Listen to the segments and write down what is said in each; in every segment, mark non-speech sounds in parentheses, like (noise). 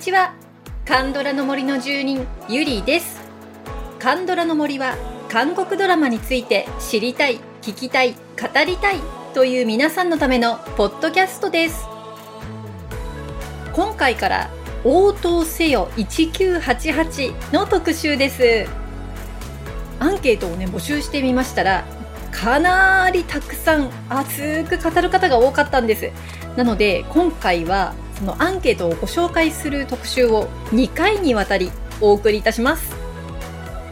こんにちは。カンドラの森の住人ゆりです。カンドラの森は韓国ドラマについて知りたい聞きたい語りたいという皆さんのためのポッドキャストです。今回から応答せよ1988の特集です。アンケートをね募集してみましたらかなりたくさん熱く語る方が多かったんです。なので今回はそのアンケートをご紹介する特集を2回にわたりお送りいたします。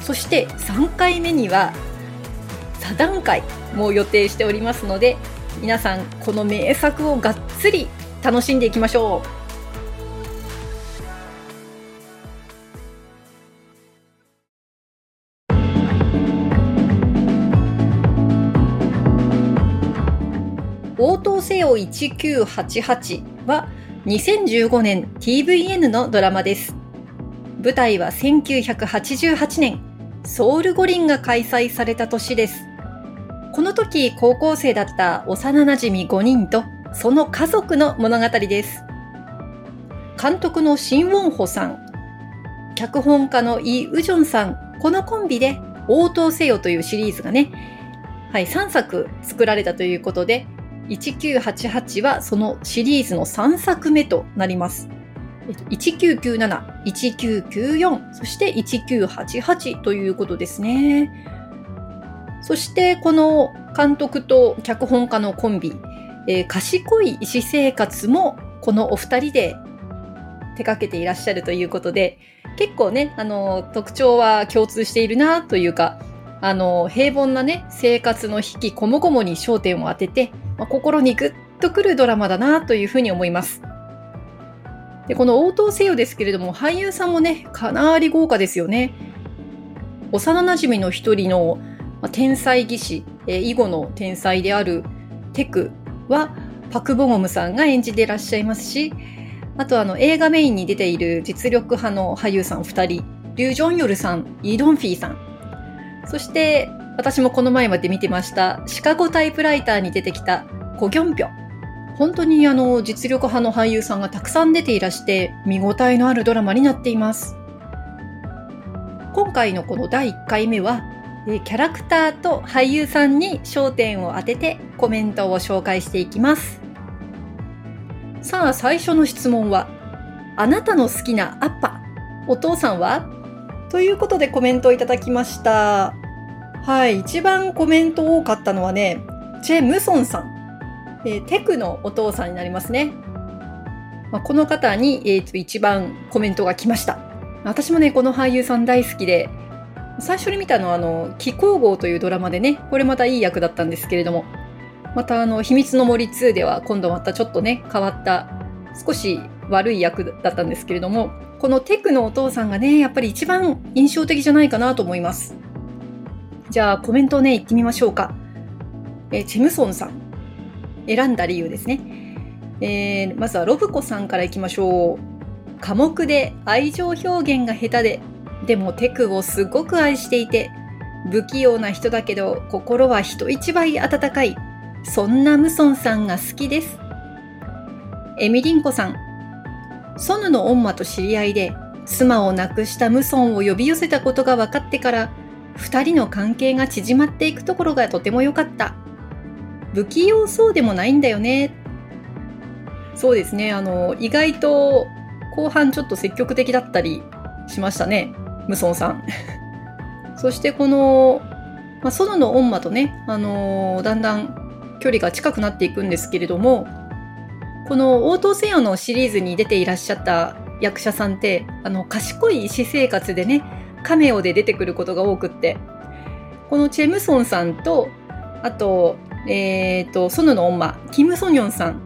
そして3回目には座談会も予定しておりますので皆さんこの名作をがっつり楽しんでいきましょう。応答せよ1988は2015年 TVN のドラマです。舞台は1988年、ソウル五輪が開催された年です。この時高校生だった幼馴染5人とその家族の物語です。監督のシン・ウォンホさん、脚本家のイ・ウジョンさん、このコンビで応答せよというシリーズがね、はい、3作作られたということで、1988はそのシリーズの3作目となります。1997、1994、そして1988ということですね。そしてこの監督と脚本家のコンビ、えー、賢い医師生活もこのお二人で手掛けていらっしゃるということで、結構ね、あの、特徴は共通しているなというか、あの、平凡なね、生活の引きこもごもに焦点を当てて、まあ、心にグッとくるドラマだなというふうに思います。でこの応答せよですけれども俳優さんもねかなり豪華ですよね。幼なじみの一人の、まあ、天才技師、えー、囲碁の天才であるテクはパク・ボゴムさんが演じていらっしゃいますしあとあの映画メインに出ている実力派の俳優さん2人リュウ・ジョンヨルさんイ・ドンフィーさんそして私もこの前まで見てましたシカゴタイプライターに出てきたコギョンピョ。本当にあの実力派の俳優さんがたくさん出ていらして見応えのあるドラマになっています。今回のこの第1回目はキャラクターと俳優さんに焦点を当ててコメントを紹介していきます。さあ最初の質問はあなたの好きなアッパお父さんは？ということでコメントをいただきました。はい、一番コメント多かったのはね、チェ・ムソンさん。え、テクのお父さんになりますね。まあ、この方に、えー、と一番コメントが来ました。私もね、この俳優さん大好きで、最初に見たのは、あの、気候号というドラマでね、これまたいい役だったんですけれども、またあの、秘密の森2では今度またちょっとね、変わった、少し悪い役だったんですけれども、このテクのお父さんがね、やっぱり一番印象的じゃないかなと思います。じゃあコメントね、言ってみましょうか。えチェムソンさん。選んだ理由ですね。えー、まずはロブコさんからいきましょう。寡黙で愛情表現が下手で、でもテクをすごく愛していて、不器用な人だけど心は人一倍温かい。そんなムソンさんが好きです。エミリンコさん。ソヌの恩馬と知り合いで、妻を亡くしたムソンを呼び寄せたことが分かってから、二人の関係が縮まっていくところがとても良かった。不器用そうでもないんだよね。そうですね。あの、意外と後半ちょっと積極的だったりしましたね。ムソンさん。(laughs) そしてこの、まあ、ソノの恩馬とね、あのー、だんだん距離が近くなっていくんですけれども、この応答せよのシリーズに出ていらっしゃった役者さんって、あの、賢い私生活でね、カメオで出てくることが多くって、このチェムソンさんと、あと、えっ、ー、と、ソヌの恩馬、キム・ソニョンさん。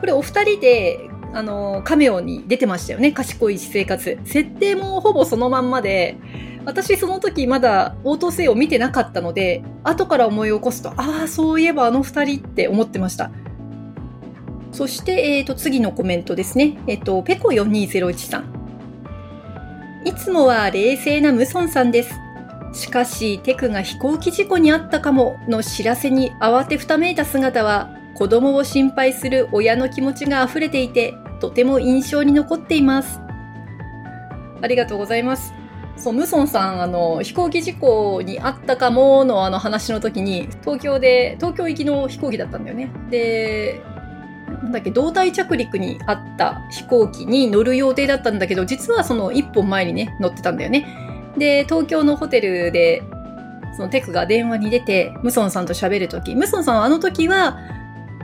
これお二人で、あの、カメオに出てましたよね。賢い私生活。設定もほぼそのまんまで、私その時まだ応答性を見てなかったので、後から思い起こすと、ああ、そういえばあの二人って思ってました。そして、えっ、ー、と、次のコメントですね。えっ、ー、と、ペコ4201さん。いつもは冷静なムソンさんです。しかし、テクが飛行機事故にあったかもの知らせに慌てふためいた姿は、子供を心配する親の気持ちが溢れていて、とても印象に残っています。ありがとうございます。そう、ムソンさん、あの、飛行機事故にあったかものあの話の時に、東京で、東京行きの飛行機だったんだよね。で、なんだっけ、胴体着陸にあった飛行機に乗る予定だったんだけど、実はその一本前にね、乗ってたんだよね。で、東京のホテルで、そのテクが電話に出て、ムソンさんと喋るとき、ムソンさんはあの時は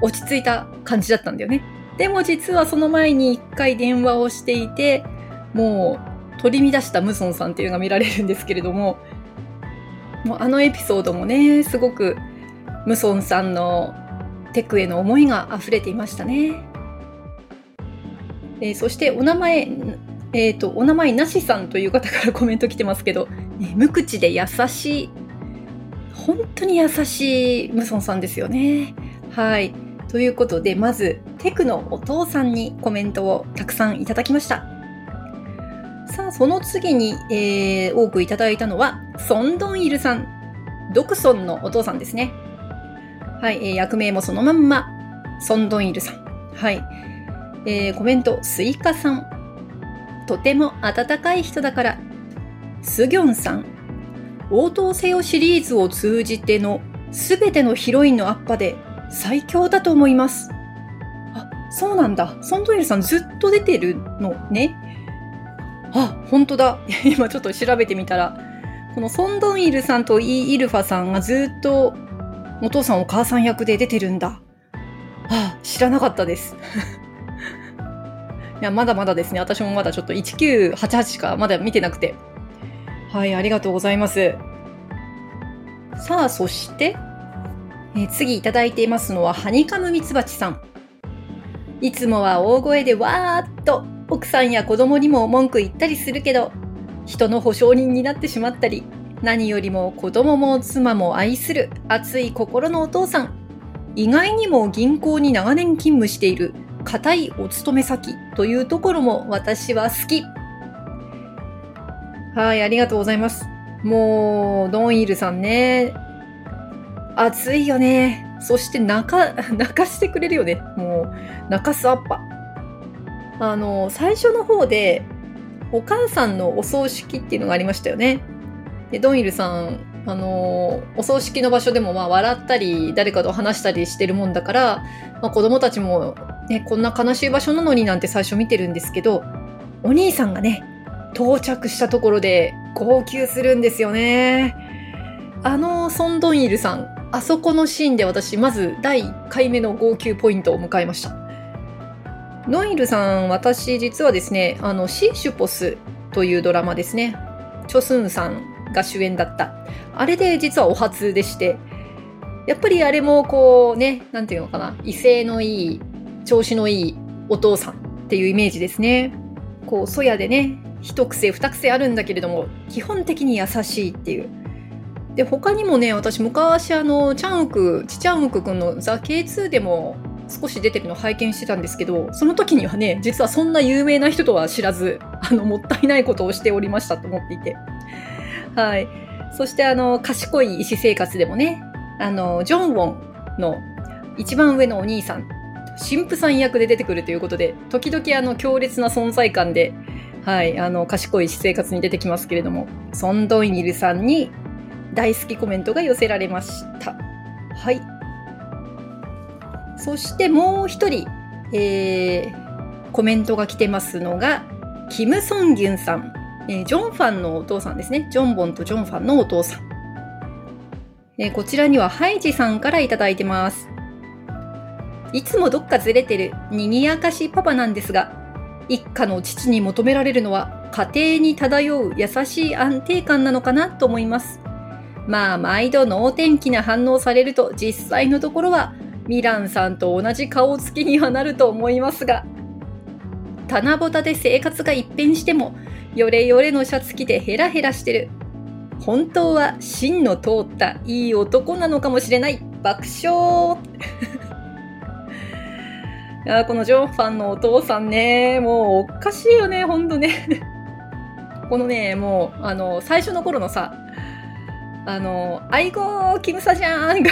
落ち着いた感じだったんだよね。でも実はその前に一回電話をしていて、もう取り乱したムソンさんっていうのが見られるんですけれども、もうあのエピソードもね、すごくムソンさんのテクへの思いが溢れていましたね。えー、そしてお名前、えっ、ー、と、お名前なしさんという方からコメント来てますけど、無口で優しい、本当に優しいムソンさんですよね。はい。ということで、まず、テクのお父さんにコメントをたくさんいただきました。さあ、その次に、えー、多くいただいたのは、ソンドンイルさん。ドクソンのお父さんですね。はい、えー、役名もそのまんま、ソンドンイルさん。はい。えー、コメント、スイカさん。とても温かい人だから。スギョンさん。応答せよシリーズを通じてのすべてのヒロインのアッパで最強だと思います。あ、そうなんだ。ソンドイルさんずっと出てるのね。あ、本当だ。(laughs) 今ちょっと調べてみたら、このソンドンイルさんとイ・イルファさんがずっとお父さんお母さん役で出てるんだ。あ、知らなかったです。(laughs) いや、まだまだですね。私もまだちょっと1988しかまだ見てなくて。はい、ありがとうございます。さあ、そして、え、次いただいていますのは、ハニカムミツバチさん。いつもは大声でわーっと奥さんや子供にも文句言ったりするけど、人の保証人になってしまったり、何よりも子供も妻も愛する熱い心のお父さん。意外にも銀行に長年勤務している固いお勤め先というところも私は好き。はい、ありがとうございます。もう、ドンイルさんね。熱いよね。そして泣か、(laughs) 泣かしてくれるよね。もう、泣かすアッパ。あの、最初の方で、お母さんのお葬式っていうのがありましたよね。で、ドンイルさん、あの、お葬式の場所でもまあ笑ったり、誰かと話したりしてるもんだから、まあ、子供たちもね、こんな悲しい場所なのになんて最初見てるんですけど、お兄さんがね、到着したところで号泣するんですよね。あのソンドンイルさん、あそこのシーンで私、まず第1回目の号泣ポイントを迎えました。ノイルさん、私実はですね、あの、シーシュポスというドラマですね。チョスンさんが主演だった。あれで実はお初でして、やっぱりあれもこうね、なんていうのかな、威勢のいい、調子のいいお父さんっていうイメージですね。こう、そやでね、一癖二癖あるんだけれども、基本的に優しいっていう。で、他にもね、私昔あの、チャンウク、チチャンウクくんのザ・ K2 でも少し出てるの拝見してたんですけど、その時にはね、実はそんな有名な人とは知らず、あの、もったいないことをしておりましたと思っていて。はい。そしてあの、賢い医師生活でもね、あの、ジョンウォンの一番上のお兄さん、神父さん役で出てくるということで、時々あの、強烈な存在感で、はい、あの、賢い私生活に出てきますけれども、ソンドイニルさんに大好きコメントが寄せられました。はい。そしてもう一人、えー、コメントが来てますのが、キム・ソンギュンさん。えー、ジョンファンのお父さんですね。ジョンボンとジョンファンのお父さん。えー、こちらにはハイジさんからいただいてます。いつもどっかずれてる、にぎやかしパパなんですが、一家の父に求められるのは家庭に漂う優しい安定感なのかなと思います。まあ、毎度能天気な反応されると実際のところはミランさんと同じ顔つきにはなると思いますが、棚ぼたで生活が一変しても、ヨレヨレのシャツ着てヘラヘラしてる。本当は芯の通ったいい男なのかもしれない。爆笑 (laughs) いやこのジョンファンのお父さんね、もうおかしいよね、ほんとね。(laughs) このね、もう、あの、最初の頃のさ、あの、愛語キムサじゃんが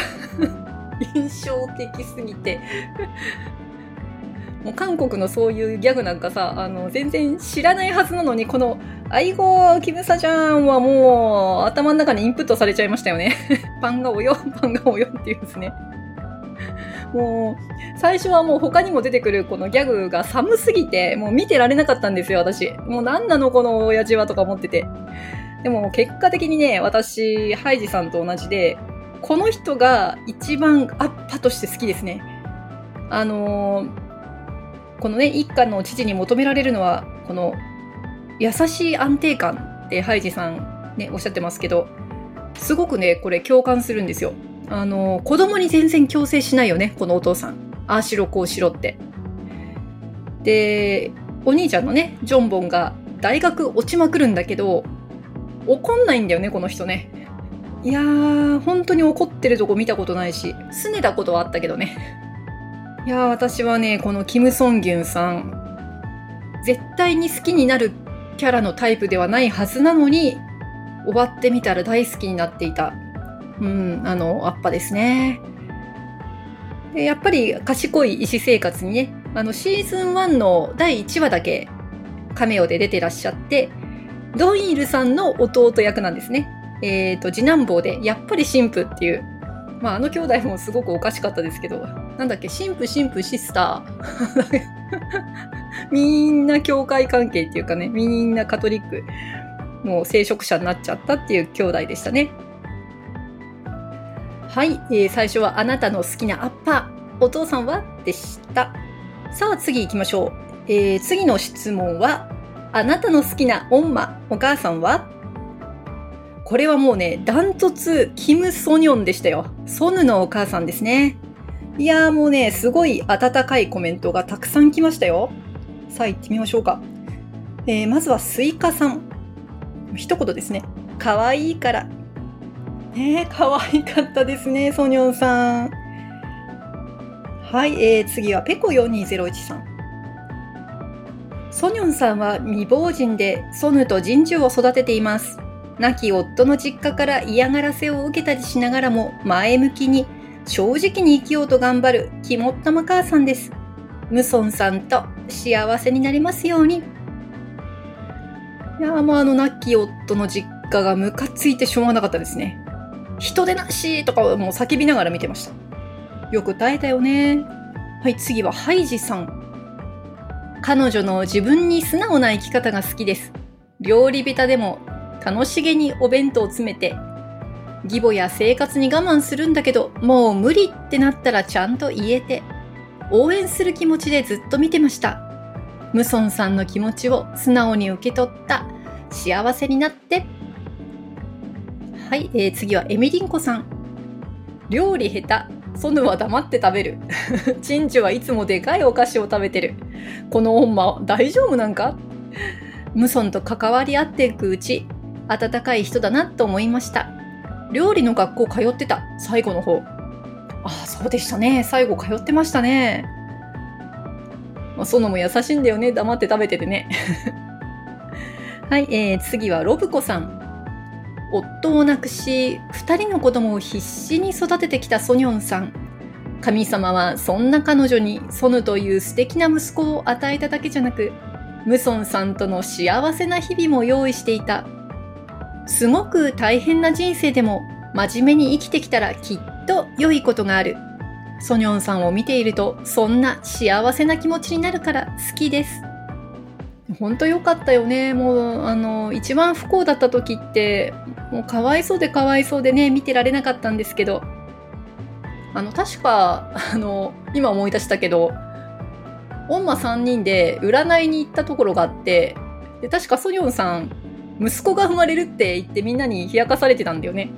(laughs) 印象的すぎてもう韓国のそういうギャグなんかさ、あの、全然知らないはずなのに、この、アイゴキムサジャンはもう、頭の中にインプットされちゃいましたよね。(laughs) パンがおよ、パンがおよっていうんですね。もう、最初はもう他にも出てくるこのギャグが寒すぎて、もう見てられなかったんですよ、私。もう何なのこの親父はとか思ってて。でも結果的にね、私、ハイジさんと同じで、この人が一番アッパとして好きですね。あのー、このね、一家の父に求められるのは、この優しい安定感ってハイジさんね、おっしゃってますけど、すごくね、これ共感するんですよ。あの、子供に全然強制しないよね、このお父さん。ああしろ、こうしろって。で、お兄ちゃんのね、ジョンボンが大学落ちまくるんだけど、怒んないんだよね、この人ね。いやー、本当に怒ってるとこ見たことないし、拗ねたことはあったけどね。いや、私はね、このキム・ソンギュンさん、絶対に好きになるキャラのタイプではないはずなのに、終わってみたら大好きになっていた。うん、あの、アッパですね。でやっぱり賢い医師生活にね、あの、シーズン1の第1話だけカメオで出てらっしゃって、ドンイルさんの弟役なんですね。えっ、ー、と、次男坊で、やっぱり神父っていう、まあ、あの兄弟もすごくおかしかったですけど、なんだっけ、神父、神父、シスター。(laughs) みんな教会関係っていうかね、みんなカトリックの聖職者になっちゃったっていう兄弟でしたね。はい、えー、最初はあなたの好きなアッパー、お父さんは？でした。さあ次行きましょう。えー、次の質問は、あなたの好きなオンマ、お母さんは？これはもうね、ダントツ、キム・ソニョンでしたよ。ソヌのお母さんですね。いやーもうね、すごい温かいコメントがたくさん来ましたよ。さあ行ってみましょうか。えー、まずはスイカさん。一言ですね。可愛いいから。ね可愛かったですね、ソニョンさん。はい、えー、次はペコ4201さん。ソニョンさんは未亡人でソヌとジンジュを育てています。亡き夫の実家から嫌がらせを受けたりしながらも前向きに正直に生きようと頑張る肝っ玉母さんです。ムソンさんと幸せになりますように。いやーもうあの亡き夫の実家がムカついてしょうがなかったですね。人でなしとかもう叫びながら見てました。よく耐えたよね。はい、次はハイジさん。彼女の自分に素直な生き方が好きです。料理下手でも楽しげにお弁当を詰めて、義母や生活に我慢するんだけど、もう無理ってなったらちゃんと言えて、応援する気持ちでずっと見てました。ムソンさんの気持ちを素直に受け取った幸せになって。はい、えー、次はエミリンコさん。料理下手。ソヌは黙って食べる。(laughs) チンチュはいつもでかいお菓子を食べてる。この女大丈夫なんか？ムソンと関わり合っていくうち、温かい人だなと思いました。料理の学校通ってた、最後の方。ああ、そうでしたね。最後通ってましたね。まあ、そのも優しいんだよね。黙って食べててね。(laughs) はい、えー、次はロブコさん。夫を亡くし、二人の子供を必死に育ててきたソニョンさん。神様はそんな彼女にソヌという素敵な息子を与えただけじゃなく、ムソンさんとの幸せな日々も用意していたすごく大変な人生でも真面目に生きてきたらきっと良いことがある。ソニョンさんを見ているとそんな幸せな気持ちになるから好きです。本当良かったよね。もう、あの、一番不幸だった時って、もうかわいそうでかわいそうでね、見てられなかったんですけど、あの、確か、あの、今思い出したけど、オンマ3人で占いに行ったところがあって、で確かソニョンさん息子が生まれるって言ってみんなに冷やかされてたんだよね。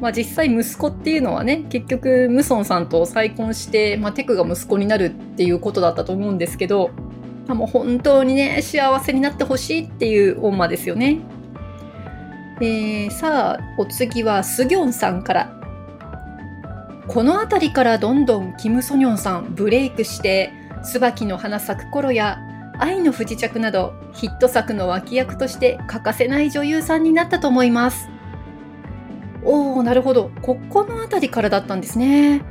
まあ実際息子っていうのはね、結局ムソンさんと再婚して、まあテクが息子になるっていうことだったと思うんですけど、あ、もう本当にね、幸せになってほしいっていう恩馬ですよね。えー、さあ、お次はスギョンさんから。この辺りからどんどんキム・ソニョンさんブレイクして、椿の花咲く頃や愛の不時着などヒット作の脇役として欠かせない女優さんになったと思います。おー、なるほど。ここの辺りからだったんですね。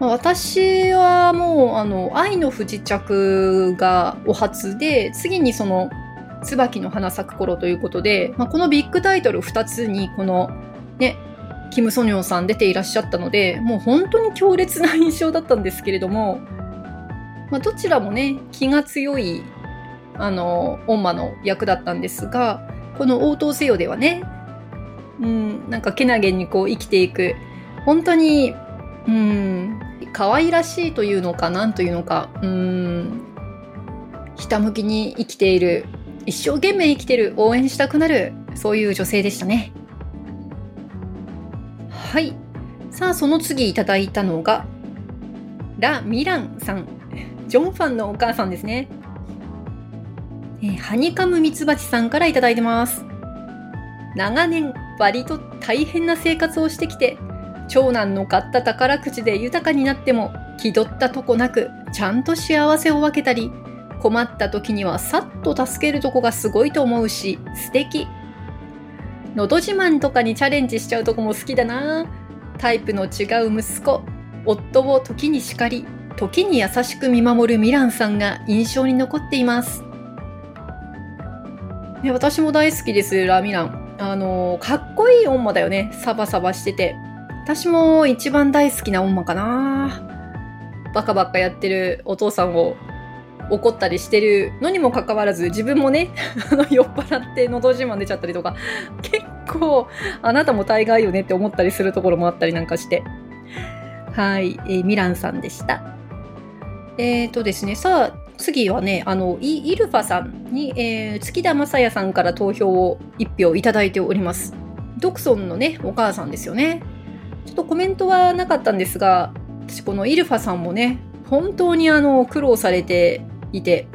私はもうあの愛の不時着がお初で次にその椿の花咲く頃ということで、まあ、このビッグタイトル2つにこのねキム・ソニョンさん出ていらっしゃったのでもう本当に強烈な印象だったんですけれども、まあ、どちらもね気が強いあの恩馬の役だったんですがこの応答せよではねうんなんかけなげにこう生きていく。本当にうん可愛らしいというのか何というのかうんひたむきに生きている。一生懸命生きてる。応援したくなる。そういう女性でしたね。はい。さあその次いただいたのがラ・ミランさん。ジョンファンのお母さんですね。えー、ハニカムミツバチさんからいいてます。長年割と大変な生活をしてきて長男の買った宝くじで豊かになっても気取ったとこなくちゃんと幸せを分けたり困った時にはさっと助けるとこがすごいと思うし素敵。のど自慢とかにチャレンジしちゃうとこも好きだな。タイプの違う息子夫を時に叱り時に優しく見守るミランさんが印象に残っています。ね私も大好きですラミラン。あのかっこいい女だよね。サバサバしてて。私も一番大好きな女かな。バカバカやってるお父さんを怒ったりしてるのにもかかわらず自分もね (laughs) あの酔っ払ってのど自慢出ちゃったりとか。結構あなたも大概よねって思ったりするところもあったりなんかして。はい、えー、ミランさんでした。えっ、ー、とですねさあ次はねあのイイルファさんに、えー、月田正也さんから投票を1票いただいております。ドクソンのねお母さんですよね。ちょっとコメントはなかったんですが、私このイルファさんもね、本当にあの苦労されていて、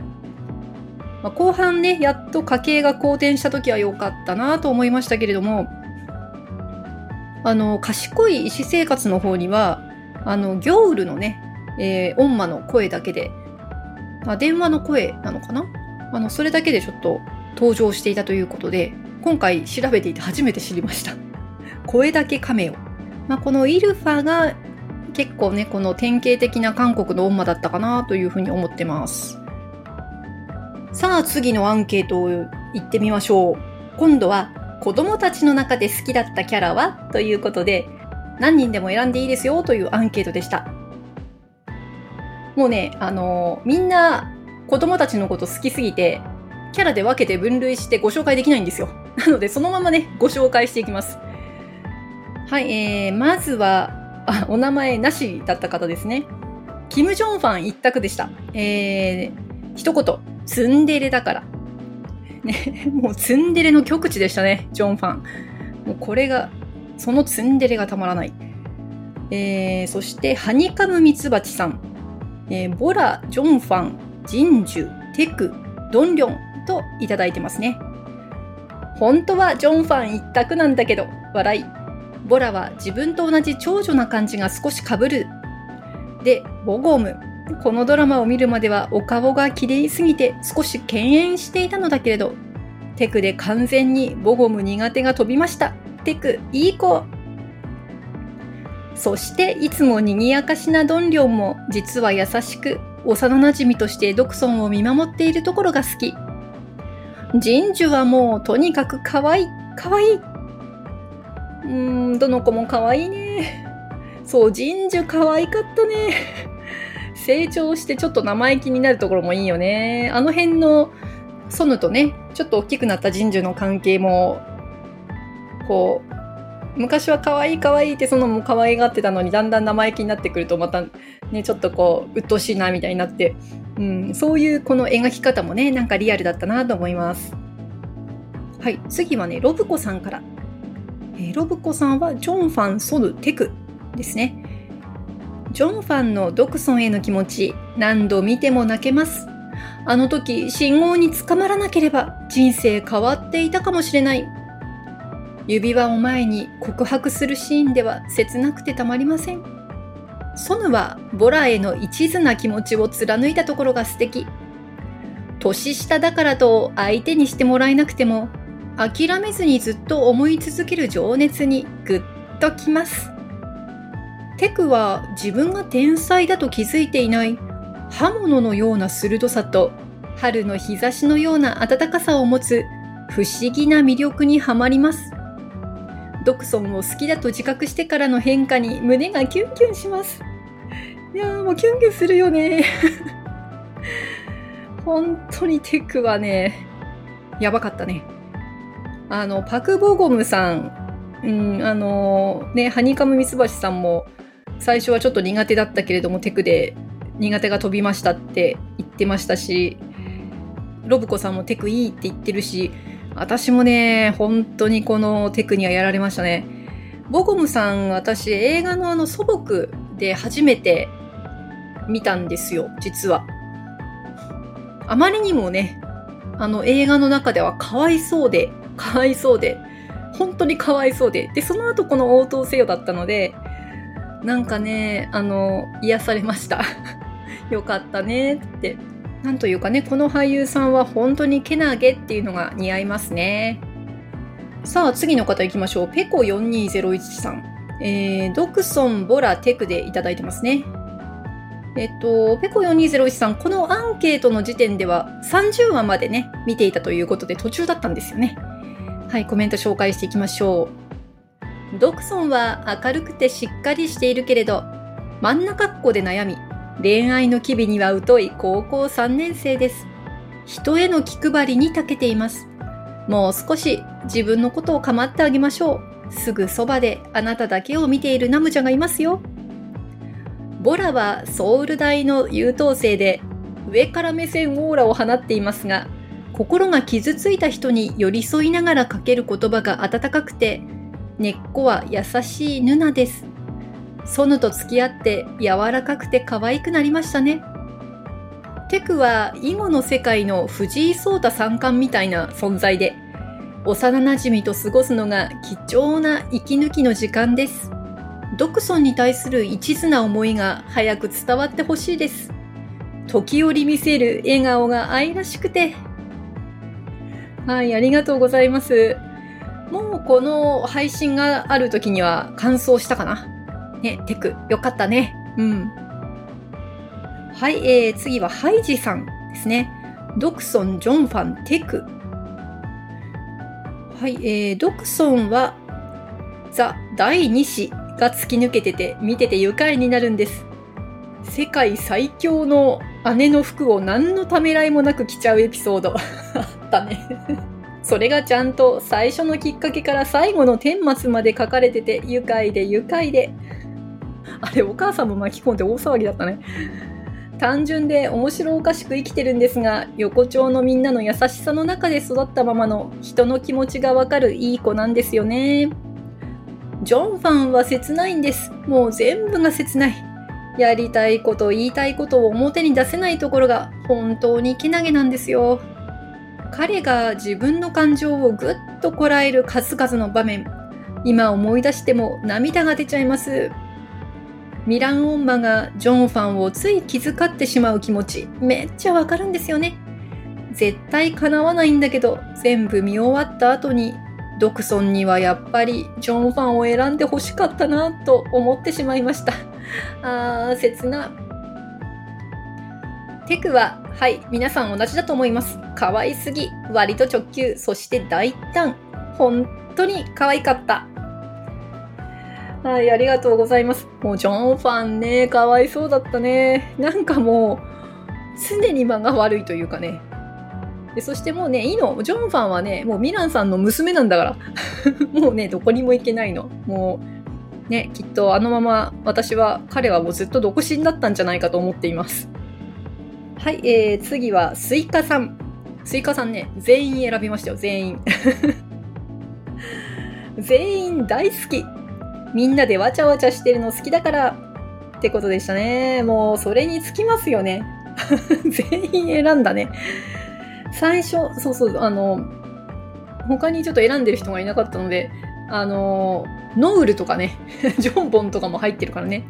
まあ、後半ね、やっと家計が好転した時は良かったなと思いましたけれども、あの、賢い医師生活の方には、あの、ギョウルのね、えー、オンマの声だけで、あ、電話の声なのかな？あの、それだけでちょっと登場していたということで、今回調べていて初めて知りました。声だけカメオ。まあ、このイルファが結構ね、この典型的な韓国の女だったかなというふうに思ってます。さあ次のアンケートを行ってみましょう。今度は子供たちの中で好きだったキャラは？ということで、何人でも選んでいいですよというアンケートでした。もうね、あのー、みんな子供たちのこと好きすぎて、キャラで分けて分類してご紹介できないんですよ。(laughs) なのでそのままね、ご紹介していきます。はい、えー、まずは、あ、お名前なしだった方ですね。キム・ジョンファン一択でした。えー、一言、ツンデレだから。ね、もうツンデレの極致でしたね、ジョンファン。もうこれが、そのツンデレがたまらない。えー、そして、ハニカムミツバチさん。えー、ボラ、ジョンファン、ジンジュ、テク、ドンリョンといただいてますね。本当はジョンファン一択なんだけど、笑い。ボラは自分と同じ長女な感じが少しかぶる。で、ボゴム。このドラマを見るまではお顔が綺麗すぎて少し敬遠していたのだけれど、テクで完全にボゴム苦手が飛びました。テク、いい子。そしていつも賑やかしなドンリョンも実は優しく幼馴染としてドクソンを見守っているところが好き。ジンジュはもうとにかく可愛い、可愛い。うーん、どの子も可愛いね。そう、ジンジュ可愛かったね。成長してちょっと生意気になるところもいいよね。あの辺のソヌとね、ちょっと大きくなったジンジュの関係も、こう、昔は可愛い可愛いってそのも可愛がってたのにだんだん生意気になってくるとまたねちょっとこう鬱陶しいなみたいになって、うん、そういうこの描き方もねなんかリアルだったなと思いますはい次はねロブコさんからえー、ロブコさんはジョンファン・ソル・テクですね。ジョンファンのドクソンへの気持ち、何度見ても泣けます。あの時、信号に捕まらなければ人生変わっていたかもしれない。指輪を前に告白するシーンでは切なくてたまりません。ソヌはボラへの一途な気持ちを貫いたところが素敵。年下だからと相手にしてもらえなくても諦めずにずっと思い続ける情熱にぐっときます。テクは自分が天才だと気づいていない刃物のような鋭さと春の日差しのような暖かさを持つ不思議な魅力にはまります。ドクソンを好きだと自覚してからの変化に胸がキュンキュンします。いやーもうキュンキュンするよね。(laughs) 本当にテクはね、やばかったね。あの、パクボゴムさん、うん、あのね、ハニカムミツバチさんも最初はちょっと苦手だったけれどもテクで苦手が飛びましたって言ってましたしロブコさんもテクいいって言ってるし私もね本当にこのテクにはやられましたねボゴムさん私映画のあの祖母で初めて見たんですよ実はあまりにもねあの映画の中ではかわいそうでかわいそうで本当にかわいそうででその後この応答せよだったのでなんかね、あの、癒されました。(laughs) よかったねって。なんというかね、この俳優さんは本当にけなげっていうのが似合いますね。さあ、次の方行きましょう。ペコ4201さん。えー、ドクソン、ボラ、テクでいただいてますね。えっと、ペコ4201さん、このアンケートの時点では30話までね、見ていたということで途中だったんですよね。はい、コメント紹介していきましょう。ドクソンは明るくてしっかりしているけれど、真ん中っ子で悩み、恋愛の機微には疎い高校3年生です。人への気配りに長けています。もう少し自分のことを構ってあげましょう。すぐそばであなただけを見ているナムちゃんがいますよ。ボラはソウル大の優等生で上から目線オーラを放っていますが心が傷ついた人に寄り添いながらかける言葉が温かくて根っこは優しいヌナです。ソヌと付き合って柔らかくて可愛くなりましたね。テクは囲碁の世界の藤井聡太三冠みたいな存在で、幼馴染と過ごすのが貴重な息抜きの時間です。ドクソンに対する一途な思いが早く伝わってほしいです。時折見せる笑顔が愛らしくて。はい、ありがとうございます。もうこの配信がある時には完走したかな？ね、テク、よかったね。うん。はい、えー、次はハイジさんですね。ドクソン、ジョンファン、テク。はい、えー、ドクソンはザ第2子が突き抜けてて見てて愉快になるんです。世界最強の姉の服を何のためらいもなく着ちゃうエピソードあったねそれがちゃんと最初のきっかけから最後の顛末まで書かれてて愉快で愉快であれお母さんも巻き込んで大騒ぎだったね。単純で面白おかしく生きてるんですが横丁のみんなの優しさの中で育ったままの人の気持ちがわかるいい子なんですよね。ジョンファンは切ないんです。もう全部が切ない。やりたいこと言いたいことを表に出せないところが本当にけなげなんですよ。彼が自分の感情をぐっとこらえる数々の場面。今思い出しても涙が出ちゃいます。ミランオンマがジョンファンをつい気遣ってしまう気持ちめっちゃわかるんですよね絶対叶わないんだけど全部見終わった後にドクソンにはやっぱりジョンファンを選んでほしかったなと思ってしまいました (laughs) あー切なテクははい、皆さん同じだと思います。可愛すぎ、割と直球、そして大胆。本当に可愛かった。はい、ありがとうございます。もうジョンファンね、かわいそうだったね。なんかもう、常に間が悪いというかね。でそしてもうね、いいの。ジョンファンはね、もうミランさんの娘なんだから。(laughs) もうね、どこにも行けないの。もう、ね、きっとあのまま私は、彼はもうずっと独身だったんじゃないかと思っています。はい、えー、次はスイカさん。スイカさんね、全員選びましたよ、全員。(laughs) 全員大好き。みんなでわちゃわちゃしてるの好きだから。ってことでしたね。もう、それにつきますよね。(laughs) 全員選んだね。最初、そうそう、あの、他にちょっと選んでる人がいなかったので、あの、ノウルとかね、(laughs) ジョンボンとかも入ってるからね。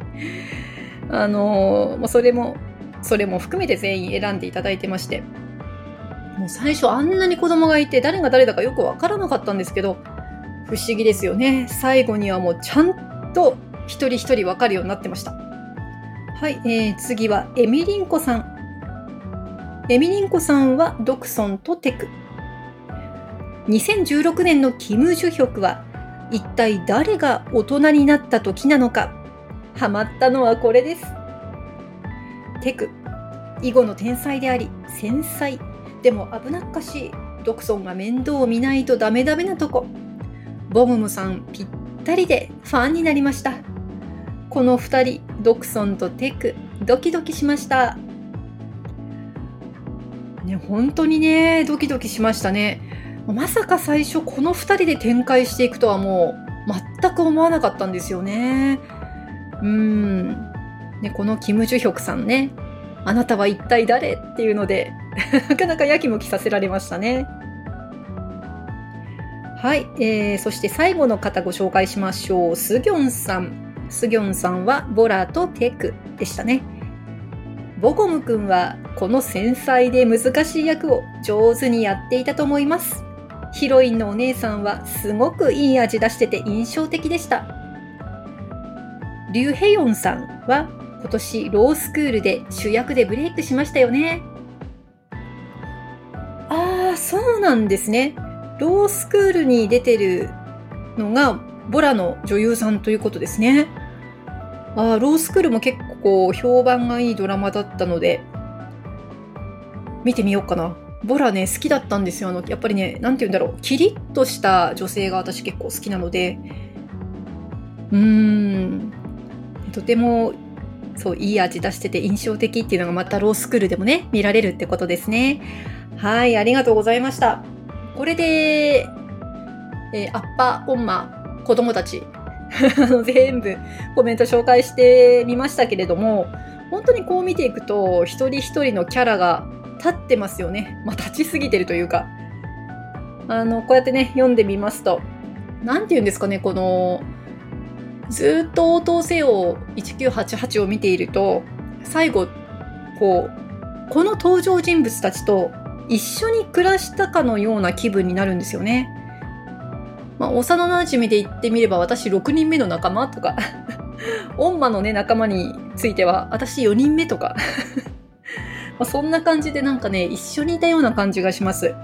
あの、ま、それもそれも含めて全員選んでいただいてまして、もう最初あんなに子供がいて誰が誰だかよくわからなかったんですけど、不思議ですよね。最後にはもうちゃんと一人一人わかるようになってました。はい、えー、次はエミリンコさん。エミリンコさんはドクソンとテク。2016年のキム・ジュヒョクは一体誰が大人になった時なのか。ハマったのはこれです。テク、囲碁の天才であり、繊細。でも危なっかしい。ドクソンが面倒を見ないとダメダメなとこ。ボムムさんぴったりでファンになりました。この2人、ドクソンとテク、ドキドキしました。ね、本当にね、ドキドキしましたね。まさか最初この2人で展開していくとはもう全く思わなかったんですよね。うん。ね、このキム・ジュヒョクさんね、あなたは一体誰？っていうので (laughs) なかなかやきもきさせられましたね。はい、えー、そして最後の方ご紹介しましょう。スギョンさん。スギョンさんはボラとテクでしたね。ボゴム君はこの繊細で難しい役を上手にやっていたと思います。ヒロインのお姉さんはすごくいい味出してて印象的でした。リュウヘヨンさんは今年ロースクールで主役でブレイクしましたよね。ああ、そうなんですね。ロースクールに出てるのがボラの女優さんということですね。あロースクールも結構評判がいいドラマだったので、見てみようかな。ボラね、好きだったんですよ。あの、やっぱりね、なんて言うんだろう。キリッとした女性が私結構好きなので、うーん、とてもそう、いい味出してて印象的っていうのがまたロースクールでもね、見られるってことですね。はい、ありがとうございました。これで、えー、アッパ、オンマ、子供たち、(laughs) 全部コメント紹介してみましたけれども、本当にこう見ていくと、一人一人のキャラが立ってますよね。まあ、立ちすぎてるというか。あの、こうやってね、読んでみますと、なんて言うんですかね、この、ずっと応答せよ1988を見ていると、最後、こう、この登場人物たちと一緒に暮らしたかのような気分になるんですよね。まあ、幼馴染で言ってみれば私6人目の仲間とか、(laughs) 恩馬のね、仲間については私4人目とか (laughs) まそんな感じでなんかね、一緒にいたような感じがします。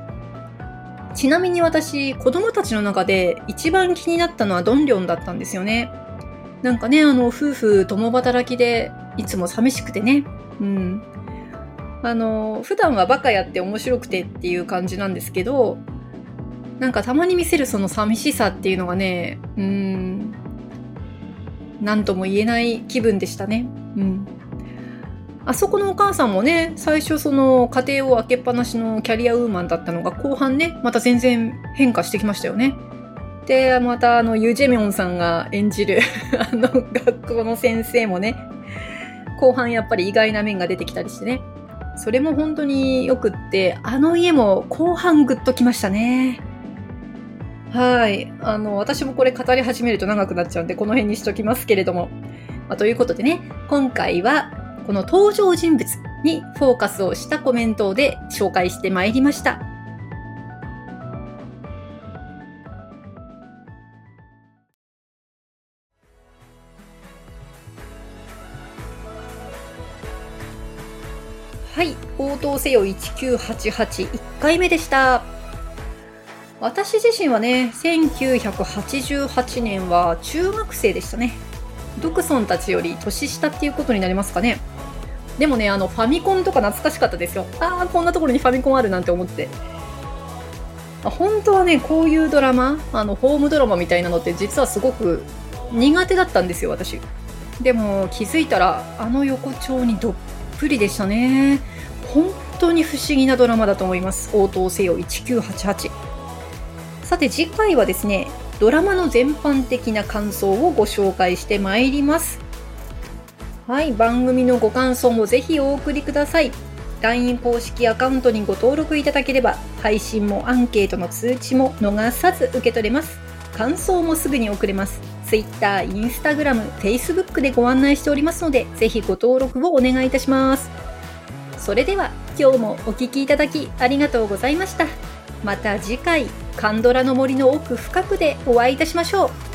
ちなみに私、子供たちの中で一番気になったのはドンリョンだったんですよね。なんかね、あの、夫婦共働きで、いつも寂しくてね。うん。あの、普段はバカやって面白くてっていう感じなんですけど、なんかたまに見せるその寂しさっていうのがね、うん、なんとも言えない気分でしたね。うん。あそこのお母さんもね、最初その家庭を開けっぱなしのキャリアウーマンだったのが後半ね、また全然変化してきましたよね。で、またあの、ユジェミョンさんが演じる (laughs) あの、学校の先生もね、後半やっぱり意外な面が出てきたりしてね。それも本当によくって、あの家も後半グッときましたね。はい。あの、私もこれ語り始めると長くなっちゃうんで、この辺にしときますけれども。まあ、ということでね、今回は、この登場人物にフォーカスをしたコメントで紹介してまいりました。応答せよ1988、1回目でした。私自身はね、1988年は中学生でしたね。ドクソンたちより年下っていうことになりますかね。でもね、あの、ファミコンとか懐かしかったですよ。ああ、こんなところにファミコンあるなんて思って。本当はね、こういうドラマ、あの、ホームドラマみたいなのって実はすごく苦手だったんですよ、私。でも気づいたら、あの横丁にどっぷりでしたね。本当に不思議なドラマだと思います。応答せよ1988。さて次回はですね、ドラマの全般的な感想をご紹介してまいります。はい、番組のご感想もぜひお送りください。LINE 公式アカウントにご登録いただければ、配信もアンケートの通知も逃さず受け取れます。感想もすぐに送れます。Twitter、Instagram、Facebook でご案内しておりますので、ぜひご登録をお願いいたします。それでは、今日もお聴きいただきありがとうございました。また次回、カンドラの森の奥深くでお会いいたしましょう。